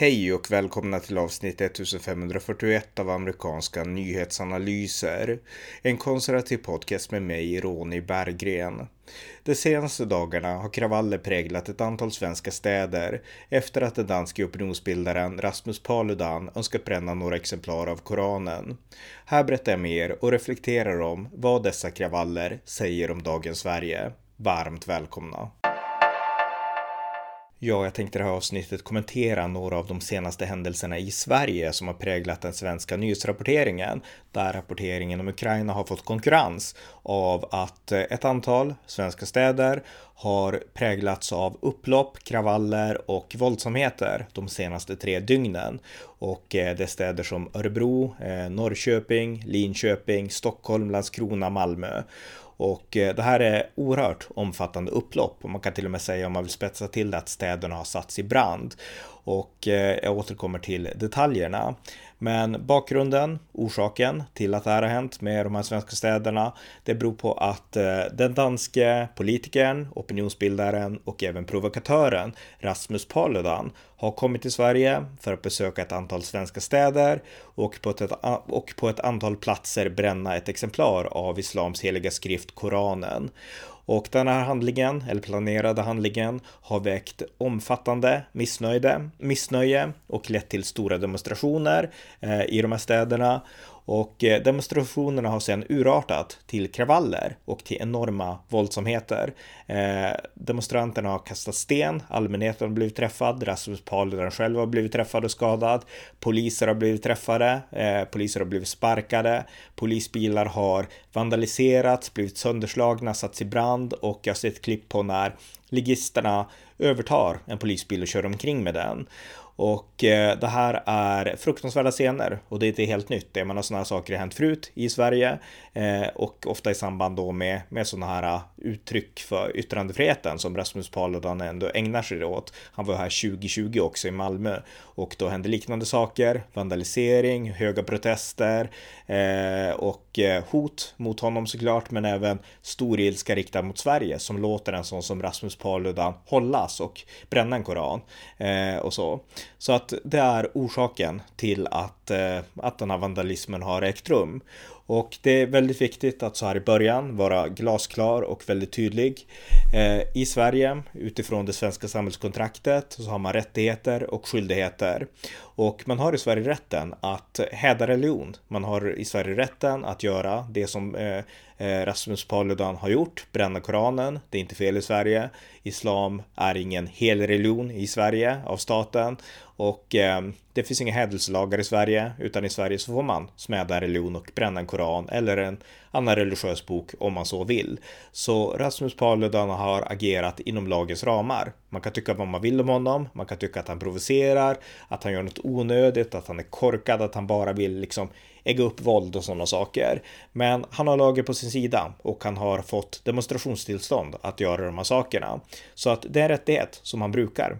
Hej och välkomna till avsnitt 1541 av amerikanska nyhetsanalyser. En konservativ podcast med mig, Ronny Berggren. De senaste dagarna har kravaller präglat ett antal svenska städer efter att den danske opinionsbildaren Rasmus Paludan önskat bränna några exemplar av Koranen. Här berättar jag mer och reflekterar om vad dessa kravaller säger om dagens Sverige. Varmt välkomna! Ja, jag tänkte det här avsnittet kommentera några av de senaste händelserna i Sverige som har präglat den svenska nyhetsrapporteringen, där rapporteringen om Ukraina har fått konkurrens av att eh, ett antal svenska städer har präglats av upplopp, kravaller och våldsamheter de senaste tre dygnen. Och eh, det är städer som Örebro, eh, Norrköping, Linköping, Stockholm, Landskrona, Malmö. Och eh, det här är oerhört omfattande upplopp och man kan till och med säga om man vill spetsa till det att städerna har satts i brand. Och eh, jag återkommer till detaljerna. Men bakgrunden, orsaken till att det här har hänt med de här svenska städerna, det beror på att eh, den danske politikern, opinionsbildaren och även provokatören Rasmus Paludan har kommit till Sverige för att besöka ett antal svenska städer och på ett, och på ett antal platser bränna ett exemplar av islams heliga skrift Koranen. Och den här handlingen, eller planerade handlingen, har väckt omfattande missnöje, missnöje och lett till stora demonstrationer eh, i de här städerna. Och eh, demonstrationerna har sedan urartat till kravaller och till enorma våldsamheter. Eh, demonstranterna har kastat sten, allmänheten har blivit träffad, Rasmus Paludan själv har blivit träffad och skadad, poliser har blivit träffade, eh, poliser har blivit sparkade, polisbilar har vandaliserats, blivit sönderslagna, satts i brand och jag har sett klipp på när ligisterna övertar en polisbil och kör omkring med den. Och eh, det här är fruktansvärda scener och det är inte helt nytt. Jag menar sådana här saker har hänt förut i Sverige eh, och ofta i samband då med, med sådana här eh, uttryck för yttrandefriheten som Rasmus Paludan ändå ägnar sig åt. Han var här 2020 också i Malmö och då hände liknande saker, vandalisering, höga protester eh, och eh, hot mot honom såklart, men även stor ilska riktad mot Sverige som låter en sån som Rasmus Paludan hållas och bränna en koran eh, och så. Så att det är orsaken till att, eh, att den här vandalismen har ägt rum. Och det är väldigt viktigt att så här i början vara glasklar och väldigt tydlig. Eh, I Sverige, utifrån det svenska samhällskontraktet, så har man rättigheter och skyldigheter. Och man har i Sverige rätten att häda religion. Man har i Sverige rätten att göra det som eh, eh Rasmus Paludan har gjort, bränna Koranen. Det är inte fel i Sverige. Islam är ingen hel religion i Sverige av staten och eh, det finns inga hädelselagar i Sverige, utan i Sverige så får man smäda religion och bränna en koran eller en annan religiös bok om man så vill. Så Rasmus Paludan har agerat inom lagens ramar. Man kan tycka vad man vill om honom, man kan tycka att han provocerar, att han gör något onödigt, att han är korkad, att han bara vill liksom ägga upp våld och sådana saker. Men han har lagen på sin sida och han har fått demonstrationstillstånd att göra de här sakerna. Så att det är en rättighet som han brukar.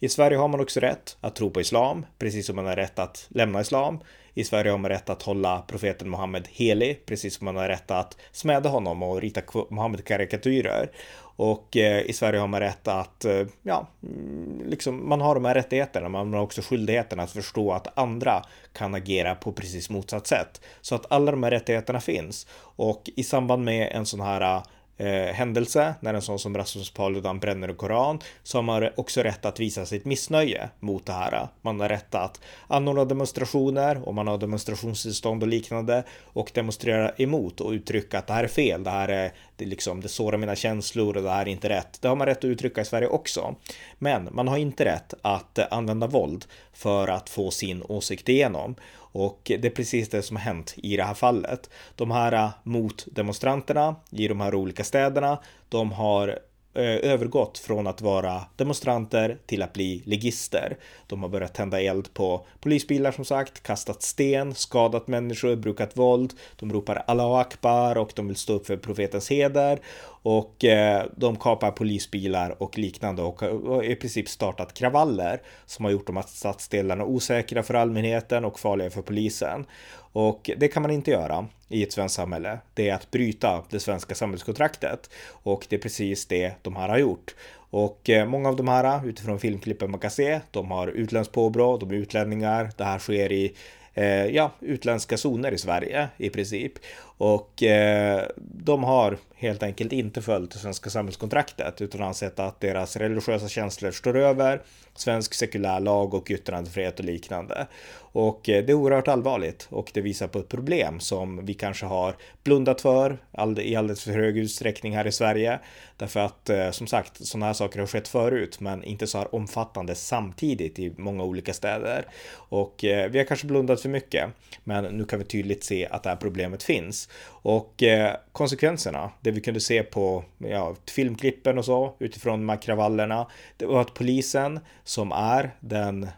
I Sverige har man också rätt att tro på islam, precis som man har rätt att lämna islam. I Sverige har man rätt att hålla profeten Muhammed helig, precis som man har rätt att smäda honom och rita Muhammed-karikatyrer. Och eh, i Sverige har man rätt att, eh, ja, mm, liksom man har de här rättigheterna, men man har också skyldigheten att förstå att andra kan agera på precis motsatt sätt. Så att alla de här rättigheterna finns. Och i samband med en sån här eh, händelse, när en sån som Rasmus Paludan bränner en koran, så har man också rätt att visa sitt missnöje mot det här. Man har rätt att anordna demonstrationer och man har demonstrationstillstånd och liknande och demonstrera emot och uttrycka att det här är fel, det här är det, liksom, det sårar mina känslor och det här är inte rätt. Det har man rätt att uttrycka i Sverige också. Men man har inte rätt att eh, använda våld för att få sin åsikt igenom. Och det är precis det som har hänt i det här fallet. De här eh, motdemonstranterna i de här olika städerna, de har Eh, övergått från att vara demonstranter till att bli legister. De har börjat tända eld på polisbilar som sagt, kastat sten, skadat människor, brukat våld. De ropar Allahu Akbar och de vill stå upp för profetens heder och eh, de kapar polisbilar och liknande och har i princip startat kravaller som har gjort de här stadsdelarna osäkra för allmänheten och farliga för polisen. Och det kan man inte göra i ett svenskt samhälle. Det är att bryta det svenska samhällskontraktet. Och det är precis det de här har gjort. Och eh, många av de här utifrån filmklippen man kan se, de har utländskt påbrå, de är utlänningar. Det här sker i eh, ja, utländska zoner i Sverige i princip. Och eh, de har helt enkelt inte följt det svenska samhällskontraktet utan ansett att deras religiösa känslor står över svensk sekulär lag och yttrandefrihet och liknande. Och eh, det är oerhört allvarligt och det visar på ett problem som vi kanske har blundat för i alldeles för hög utsträckning här i Sverige. Därför att eh, som sagt, sådana här saker har skett förut, men inte så här omfattande samtidigt i många olika städer. Och eh, vi har kanske blundat för mycket, men nu kan vi tydligt se att det här problemet finns. Och eh, konsekvenserna, det vi kunde se på ja, filmklippen och så utifrån de här kravallerna, det var att polisen som är den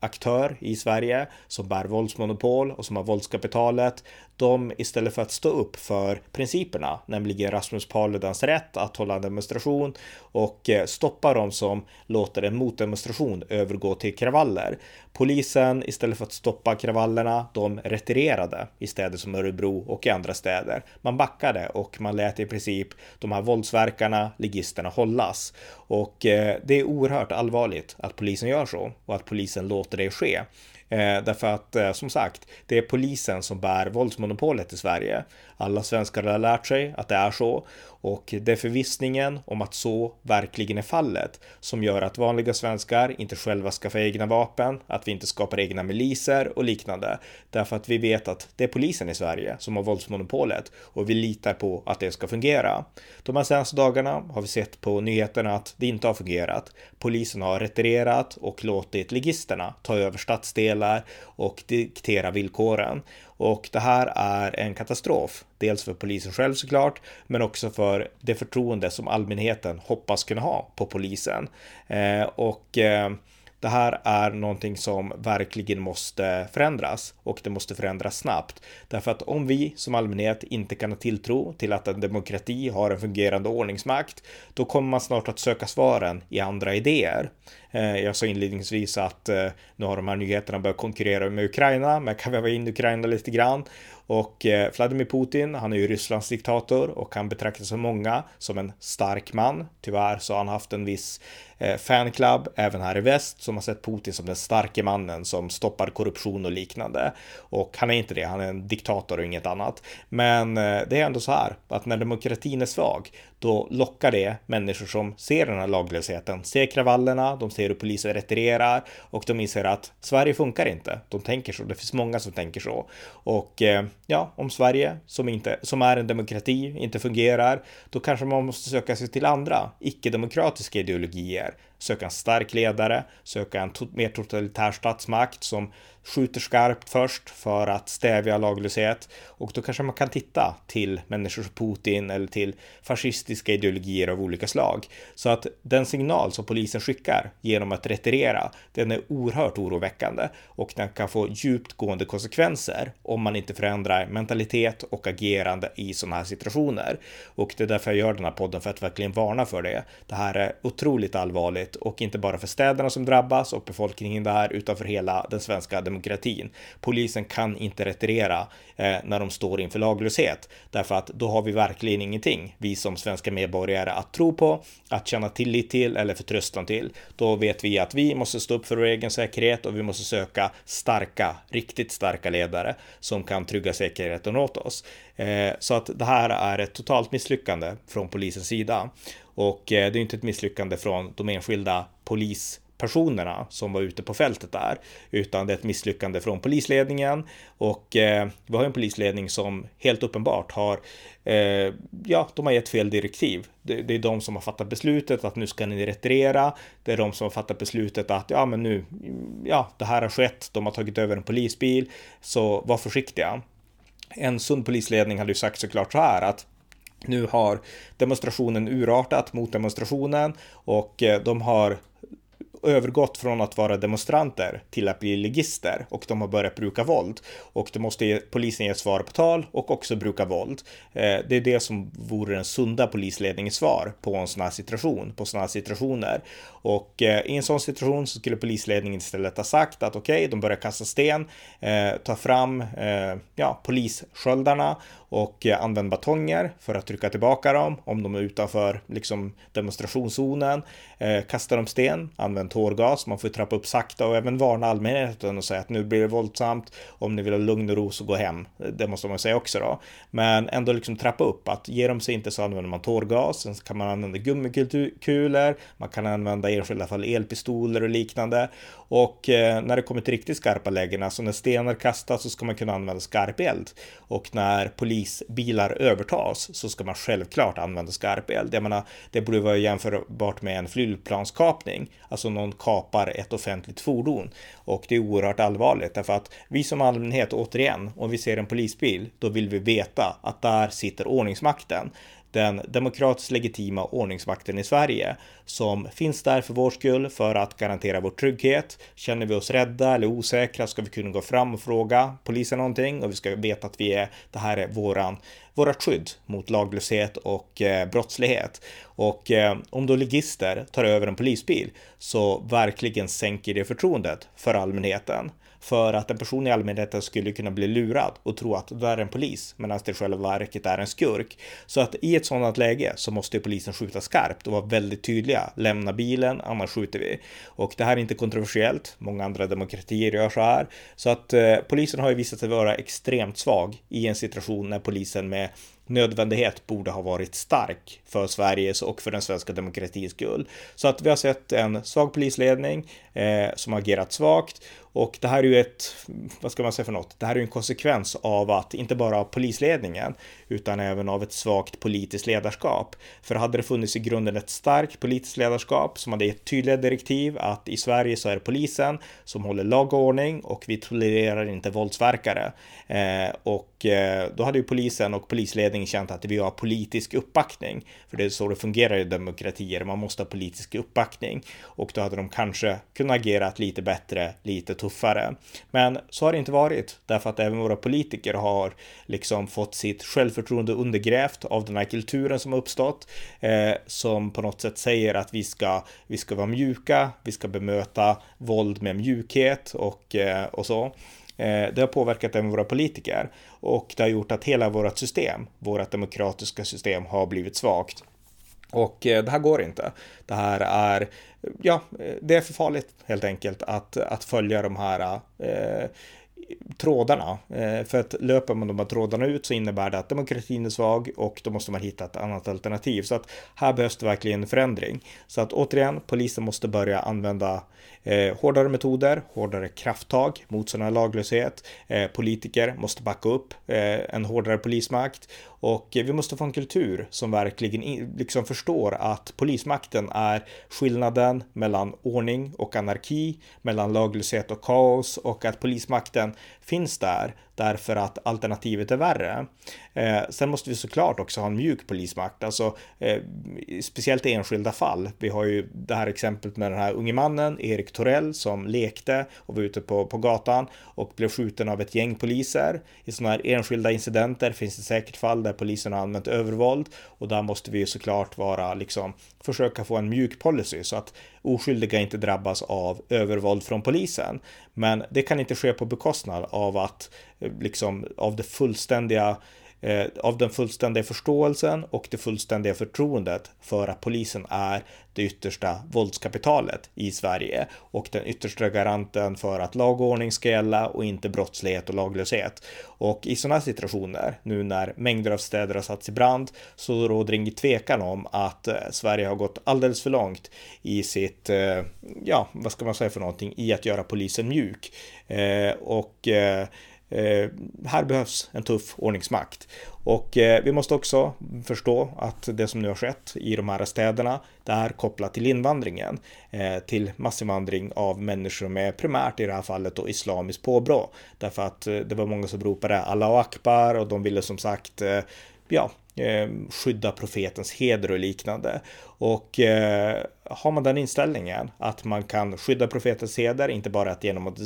aktör i Sverige som bär våldsmonopol och som har våldskapitalet, de istället för att stå upp för principerna, nämligen Rasmus Paludans rätt att hålla en demonstration och eh, stoppa dem som låter en motdemonstration övergå till kravaller. Polisen istället för att stoppa kravallerna, de retirerade i städer som Örebro och i andra städer. Man backade och man lät i princip de här våldsverkarna, ligisterna hållas. Och eh, det är oerhört allvarligt att polisen gör så och att polisen låter det ske. Eh, därför att eh, som sagt, det är polisen som bär våldsmonopolet i Sverige. Alla svenskar har lärt sig att det är så och det är förvissningen om att så verkligen är fallet som gör att vanliga svenskar inte själva skaffar egna vapen, att vi inte skapar egna miliser och liknande. Därför att vi vet att det är polisen i Sverige som har våldsmonopolet och vi litar på att det ska fungera. De här senaste dagarna har vi sett på nyheterna att det inte har fungerat. Polisen har retirerat och låtit ligisterna ta över stadsdelar och diktera villkoren. Och det här är en katastrof. Dels för polisen själv såklart, men också för det förtroende som allmänheten hoppas kunna ha på polisen. Eh, och eh, det här är någonting som verkligen måste förändras och det måste förändras snabbt. Därför att om vi som allmänhet inte kan ha tilltro till att en demokrati har en fungerande ordningsmakt, då kommer man snart att söka svaren i andra idéer. Eh, jag sa inledningsvis att eh, nu har de här nyheterna börjat konkurrera med Ukraina, men kan kan väva in Ukraina lite grann. Och eh, Vladimir Putin, han är ju Rysslands diktator och han betraktas av många som en stark man. Tyvärr så har han haft en viss eh, fanclub även här i väst som har sett Putin som den starke mannen som stoppar korruption och liknande. Och han är inte det, han är en diktator och inget annat. Men eh, det är ändå så här att när demokratin är svag, då lockar det människor som ser den här laglösheten, ser kravallerna, de ser hur polisen retirerar och de inser att Sverige funkar inte. De tänker så, det finns många som tänker så. Och eh, ja, om Sverige som, inte, som är en demokrati inte fungerar, då kanske man måste söka sig till andra icke-demokratiska ideologier. Söka en stark ledare, söka en to mer totalitär statsmakt som skjuter skarpt först för att stävja laglöshet och då kanske man kan titta till människor som Putin eller till fascistiska ideologier av olika slag. Så att den signal som polisen skickar genom att retirera, den är oerhört oroväckande och den kan få djupt gående konsekvenser om man inte förändrar mentalitet och agerande i sådana här situationer. Och det är därför jag gör den här podden för att verkligen varna för det. Det här är otroligt allvarligt och inte bara för städerna som drabbas och befolkningen där utan för hela den svenska demokratin demokratin. Polisen kan inte retirera eh, när de står inför laglöshet därför att då har vi verkligen ingenting, vi som svenska medborgare att tro på, att känna tillit till eller förtröstan till. Då vet vi att vi måste stå upp för vår egen säkerhet och vi måste söka starka, riktigt starka ledare som kan trygga säkerheten åt oss. Eh, så att det här är ett totalt misslyckande från polisens sida. Och eh, det är inte ett misslyckande från de enskilda polis personerna som var ute på fältet där, utan det är ett misslyckande från polisledningen och eh, vi har en polisledning som helt uppenbart har, eh, ja, de har gett fel direktiv. Det, det, är de som har fattat beslutet att nu ska ni retirera. Det är de som har fattat beslutet att ja, men nu, ja, det här har skett. De har tagit över en polisbil, så var försiktiga. En sund polisledning hade ju sagt såklart så här att nu har demonstrationen urartat mot demonstrationen och eh, de har övergått från att vara demonstranter till att bli ligister och de har börjat bruka våld. Och det måste polisen ge svar på tal och också bruka våld. Eh, det är det som vore den sunda polisledningens svar på en sån här situation, på sådana här situationer. Och eh, i en sån situation så skulle polisledningen istället ha sagt att okej, okay, de börjar kasta sten, eh, ta fram ja, polissköldarna och eh, använd batonger för att trycka tillbaka dem om de är utanför liksom, demonstrationszonen. Eh, kasta de sten, använd tårgas, man får trappa upp sakta och även varna allmänheten och säga att nu blir det våldsamt. Om ni vill ha lugn och ro så gå hem. Det måste man säga också då. Men ändå liksom trappa upp att ger de sig inte så använder man tårgas. Sen kan man använda gummikulor, man kan använda i enskilda fall elpistoler och liknande. Och eh, när det kommer till riktigt skarpa lägen, alltså när stenar kastas så ska man kunna använda skarp eld. Och när polisbilar övertas så ska man självklart använda skarp eld. Jag menar, det borde vara jämförbart med en flygplanskapning, alltså någon kapar ett offentligt fordon. Och det är oerhört allvarligt därför att vi som allmänhet, återigen, om vi ser en polisbil, då vill vi veta att där sitter ordningsmakten den demokratiskt legitima ordningsmakten i Sverige som finns där för vår skull för att garantera vår trygghet. Känner vi oss rädda eller osäkra ska vi kunna gå fram och fråga polisen någonting och vi ska veta att vi är, det här är våran, vårat skydd mot laglöshet och eh, brottslighet. Och eh, om då ligister tar över en polisbil så verkligen sänker det förtroendet för allmänheten för att en person i allmänheten skulle kunna bli lurad och tro att det är en polis medan det själva verket är en skurk. Så att i ett sådant läge så måste polisen skjuta skarpt och vara väldigt tydliga. Lämna bilen, annars skjuter vi. Och det här är inte kontroversiellt. Många andra demokratier gör så här. Så att eh, polisen har ju visat sig vara extremt svag i en situation när polisen med nödvändighet borde ha varit stark för Sveriges och för den svenska demokratins skull. Så att vi har sett en svag polisledning eh, som agerat svagt och det här är ju ett, vad ska man säga för något? Det här är ju en konsekvens av att inte bara av polisledningen utan även av ett svagt politiskt ledarskap. För hade det funnits i grunden ett starkt politiskt ledarskap som hade gett tydliga direktiv att i Sverige så är det polisen som håller lag och ordning och vi tolererar inte våldsverkare. Eh, och eh, då hade ju polisen och polisledningen känt att vi har politisk uppbackning. För det är så det fungerar i demokratier, man måste ha politisk uppbackning. Och då hade de kanske kunnat agera lite bättre, lite tuffare. Men så har det inte varit, därför att även våra politiker har liksom fått sitt självförtroende undergrävt av den här kulturen som har uppstått, eh, som på något sätt säger att vi ska, vi ska vara mjuka, vi ska bemöta våld med mjukhet och, eh, och så. Eh, det har påverkat även våra politiker och det har gjort att hela vårt system, vårt demokratiska system har blivit svagt. Och eh, det här går inte. Det här är, ja, eh, det är för farligt helt enkelt att, att följa de här eh, trådarna. Eh, för att löper man de här trådarna ut så innebär det att demokratin är svag och då måste man hitta ett annat alternativ. Så att här behövs det verkligen förändring. Så att återigen, polisen måste börja använda eh, hårdare metoder, hårdare krafttag mot sådana här laglöshet. Eh, politiker måste backa upp eh, en hårdare polismakt och vi måste få en kultur som verkligen liksom förstår att polismakten är skillnaden mellan ordning och anarki, mellan laglöshet och kaos och att polismakten finns där därför att alternativet är värre. Eh, sen måste vi såklart också ha en mjuk polismakt, alltså eh, speciellt i enskilda fall. Vi har ju det här exemplet med den här unge mannen, Erik Torell, som lekte och var ute på, på gatan och blev skjuten av ett gäng poliser. I sådana här enskilda incidenter finns det säkert fall där polisen har använt övervåld och där måste vi såklart vara liksom försöka få en mjuk policy så att oskyldiga inte drabbas av övervåld från polisen. Men det kan inte ske på bekostnad av att eh, liksom av det fullständiga eh, av den fullständiga förståelsen och det fullständiga förtroendet för att polisen är det yttersta våldskapitalet i Sverige och den yttersta garanten för att lag och ordning ska gälla och inte brottslighet och laglöshet. Och i sådana situationer, nu när mängder av städer har satts i brand, så råder ingen tvekan om att eh, Sverige har gått alldeles för långt i sitt, eh, ja, vad ska man säga för någonting, i att göra polisen mjuk. Eh, och Eh, Eh, här behövs en tuff ordningsmakt. Och eh, vi måste också förstå att det som nu har skett i de här städerna, det är kopplat till invandringen, eh, till massinvandring av människor med primärt i det här fallet då islamiskt påbrå. Därför att eh, det var många som ropade Allahu Akbar och de ville som sagt eh, ja, Ehm, skydda profetens heder och liknande. Och eh, har man den inställningen att man kan skydda profetens heder, inte bara, att genom att,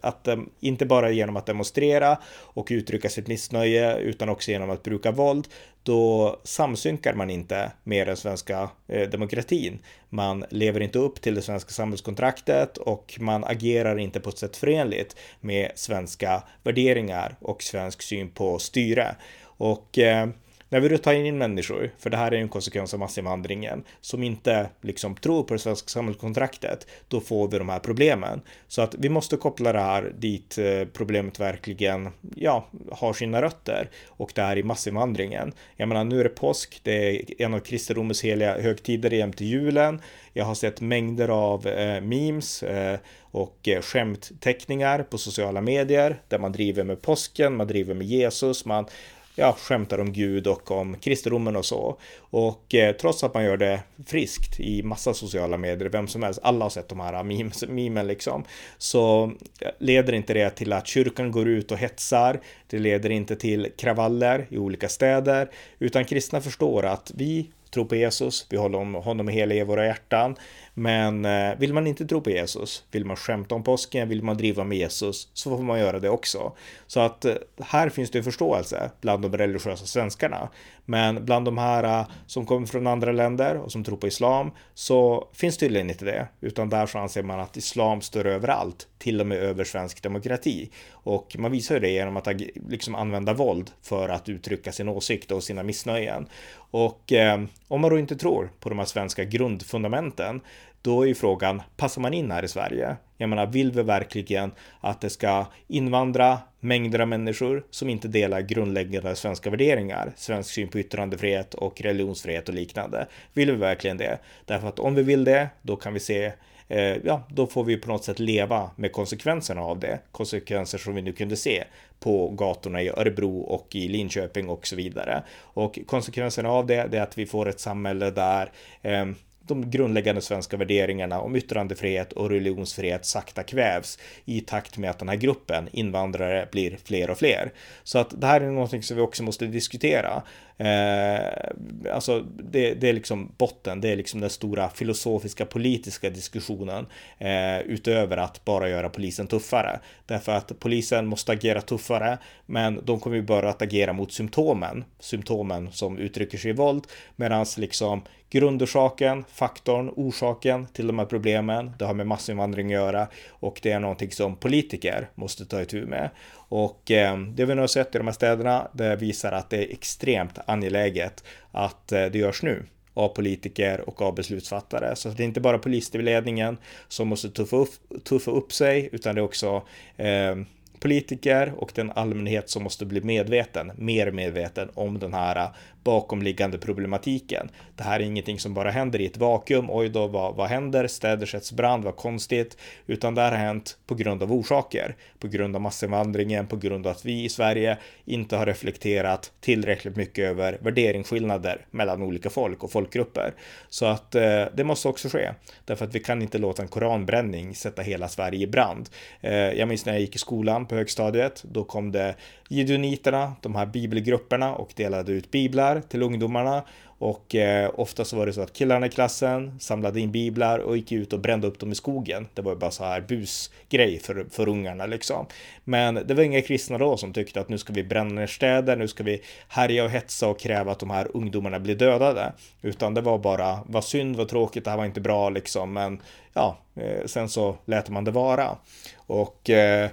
att, ehm, inte bara genom att demonstrera och uttrycka sitt missnöje, utan också genom att bruka våld, då samsynkar man inte med den svenska eh, demokratin. Man lever inte upp till det svenska samhällskontraktet och man agerar inte på ett sätt förenligt med svenska värderingar och svensk syn på styre. Och eh, när vi då tar in människor, för det här är en konsekvens av massinvandringen, som inte liksom tror på det svenska samhällskontraktet, då får vi de här problemen. Så att vi måste koppla det här dit eh, problemet verkligen, ja, har sina rötter och det är i massinvandringen. Jag menar, nu är det påsk, det är en av kristendomens heliga högtider jämte julen. Jag har sett mängder av eh, memes eh, och eh, skämtteckningar på sociala medier där man driver med påsken, man driver med Jesus, man ja, skämtar om Gud och om kristendomen och så. Och eh, trots att man gör det friskt i massa sociala medier, vem som helst, alla har sett de här memes, memen liksom, så eh, leder inte det till att kyrkan går ut och hetsar. Det leder inte till kravaller i olika städer, utan kristna förstår att vi tror på Jesus, vi håller honom hela i våra hjärtan. Men eh, vill man inte tro på Jesus, vill man skämta om påsken, vill man driva med Jesus, så får man göra det också. Så att eh, här finns det förståelse bland de religiösa svenskarna. Men bland de här eh, som kommer från andra länder och som tror på islam så finns tydligen inte det, utan där så anser man att islam står överallt, till och med över svensk demokrati. Och man visar ju det genom att liksom använda våld för att uttrycka sin åsikt och sina missnöjen. Och eh, om man då inte tror på de här svenska grundfundamenten, då är ju frågan, passar man in här i Sverige? Jag menar, vill vi verkligen att det ska invandra mängder av människor som inte delar grundläggande svenska värderingar, svensk syn på yttrandefrihet och religionsfrihet och liknande? Vill vi verkligen det? Därför att om vi vill det, då kan vi se eh, ja, då får vi på något sätt leva med konsekvenserna av det. Konsekvenser som vi nu kunde se på gatorna i Örebro och i Linköping och så vidare. Och konsekvenserna av det, det är att vi får ett samhälle där eh, de grundläggande svenska värderingarna om yttrandefrihet och religionsfrihet sakta kvävs i takt med att den här gruppen invandrare blir fler och fler. Så att det här är någonting som vi också måste diskutera. Eh, alltså det, det, är liksom botten, det är liksom den stora filosofiska politiska diskussionen eh, utöver att bara göra polisen tuffare. Därför att polisen måste agera tuffare, men de kommer ju bara att agera mot symptomen, symptomen som uttrycker sig i våld, medan liksom grundorsaken, faktorn, orsaken till de här problemen, det har med massinvandring att göra och det är någonting som politiker måste ta itu med. Och eh, det vi nu har sett i de här städerna, det visar att det är extremt angeläget att eh, det görs nu av politiker och av beslutsfattare. Så det är inte bara polisledningen som måste tuffa upp, tuffa upp sig, utan det är också eh, politiker och den allmänhet som måste bli medveten, mer medveten om den här eh, bakomliggande problematiken. Det här är ingenting som bara händer i ett vakuum. Oj då, vad, vad händer? Städer sätts brand, vad konstigt. Utan det här har hänt på grund av orsaker. På grund av massinvandringen, på grund av att vi i Sverige inte har reflekterat tillräckligt mycket över värderingsskillnader mellan olika folk och folkgrupper. Så att eh, det måste också ske. Därför att vi kan inte låta en koranbränning sätta hela Sverige i brand. Eh, jag minns när jag gick i skolan på högstadiet. Då kom det Gideoniterna, de här bibelgrupperna och delade ut biblar till ungdomarna. Och eh, ofta så var det så att killarna i klassen samlade in biblar och gick ut och brände upp dem i skogen. Det var ju bara så här busgrej för, för ungarna liksom. Men det var inga kristna då som tyckte att nu ska vi bränna ner städer, nu ska vi härja och hetsa och kräva att de här ungdomarna blir dödade. Utan det var bara, vad synd, vad tråkigt, det här var inte bra liksom. Men ja, eh, sen så lät man det vara. Och eh,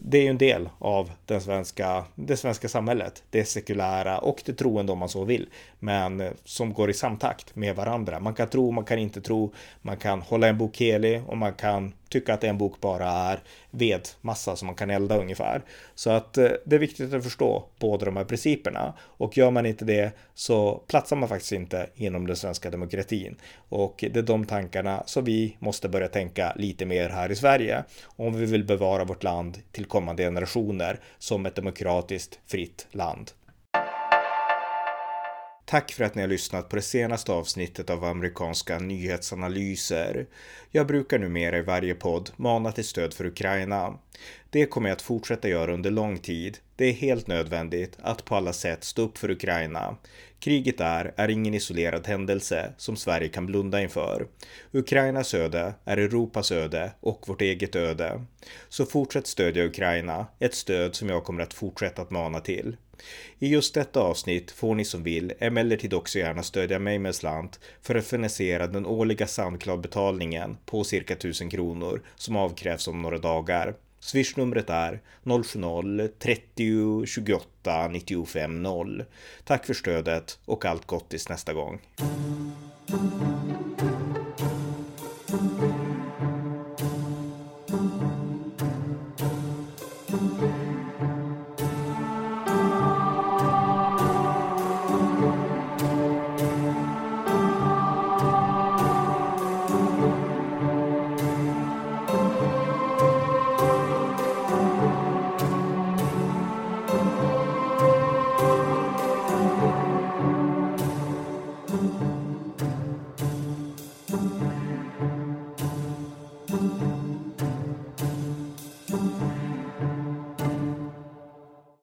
det är ju en del av den svenska, det svenska samhället, det sekulära och det troende om man så vill, men eh, som går i samtakt med varandra. Man kan tro, man kan inte tro, man kan hålla en bok helig och man kan tycka att en bok bara är vedmassa som man kan elda ungefär. Så att eh, det är viktigt att förstå båda de här principerna och gör man inte det så platsar man faktiskt inte inom den svenska demokratin. Och det är de tankarna som vi måste börja tänka lite mer här i Sverige om vi vill bevara vårt land till kommande generationer som ett demokratiskt fritt land. Tack för att ni har lyssnat på det senaste avsnittet av amerikanska nyhetsanalyser. Jag brukar numera i varje podd mana till stöd för Ukraina. Det kommer jag att fortsätta göra under lång tid. Det är helt nödvändigt att på alla sätt stå upp för Ukraina. Kriget där är ingen isolerad händelse som Sverige kan blunda inför. Ukrainas öde är Europas öde och vårt eget öde. Så fortsätt stödja Ukraina, ett stöd som jag kommer att fortsätta att mana till. I just detta avsnitt får ni som vill emellertid också gärna stödja mig med slant för att finansiera den årliga Soundcloud-betalningen på cirka 1000 kronor som avkrävs om några dagar. Swishnumret är 070-30 28 95 0. Tack för stödet och allt gott tills nästa gång.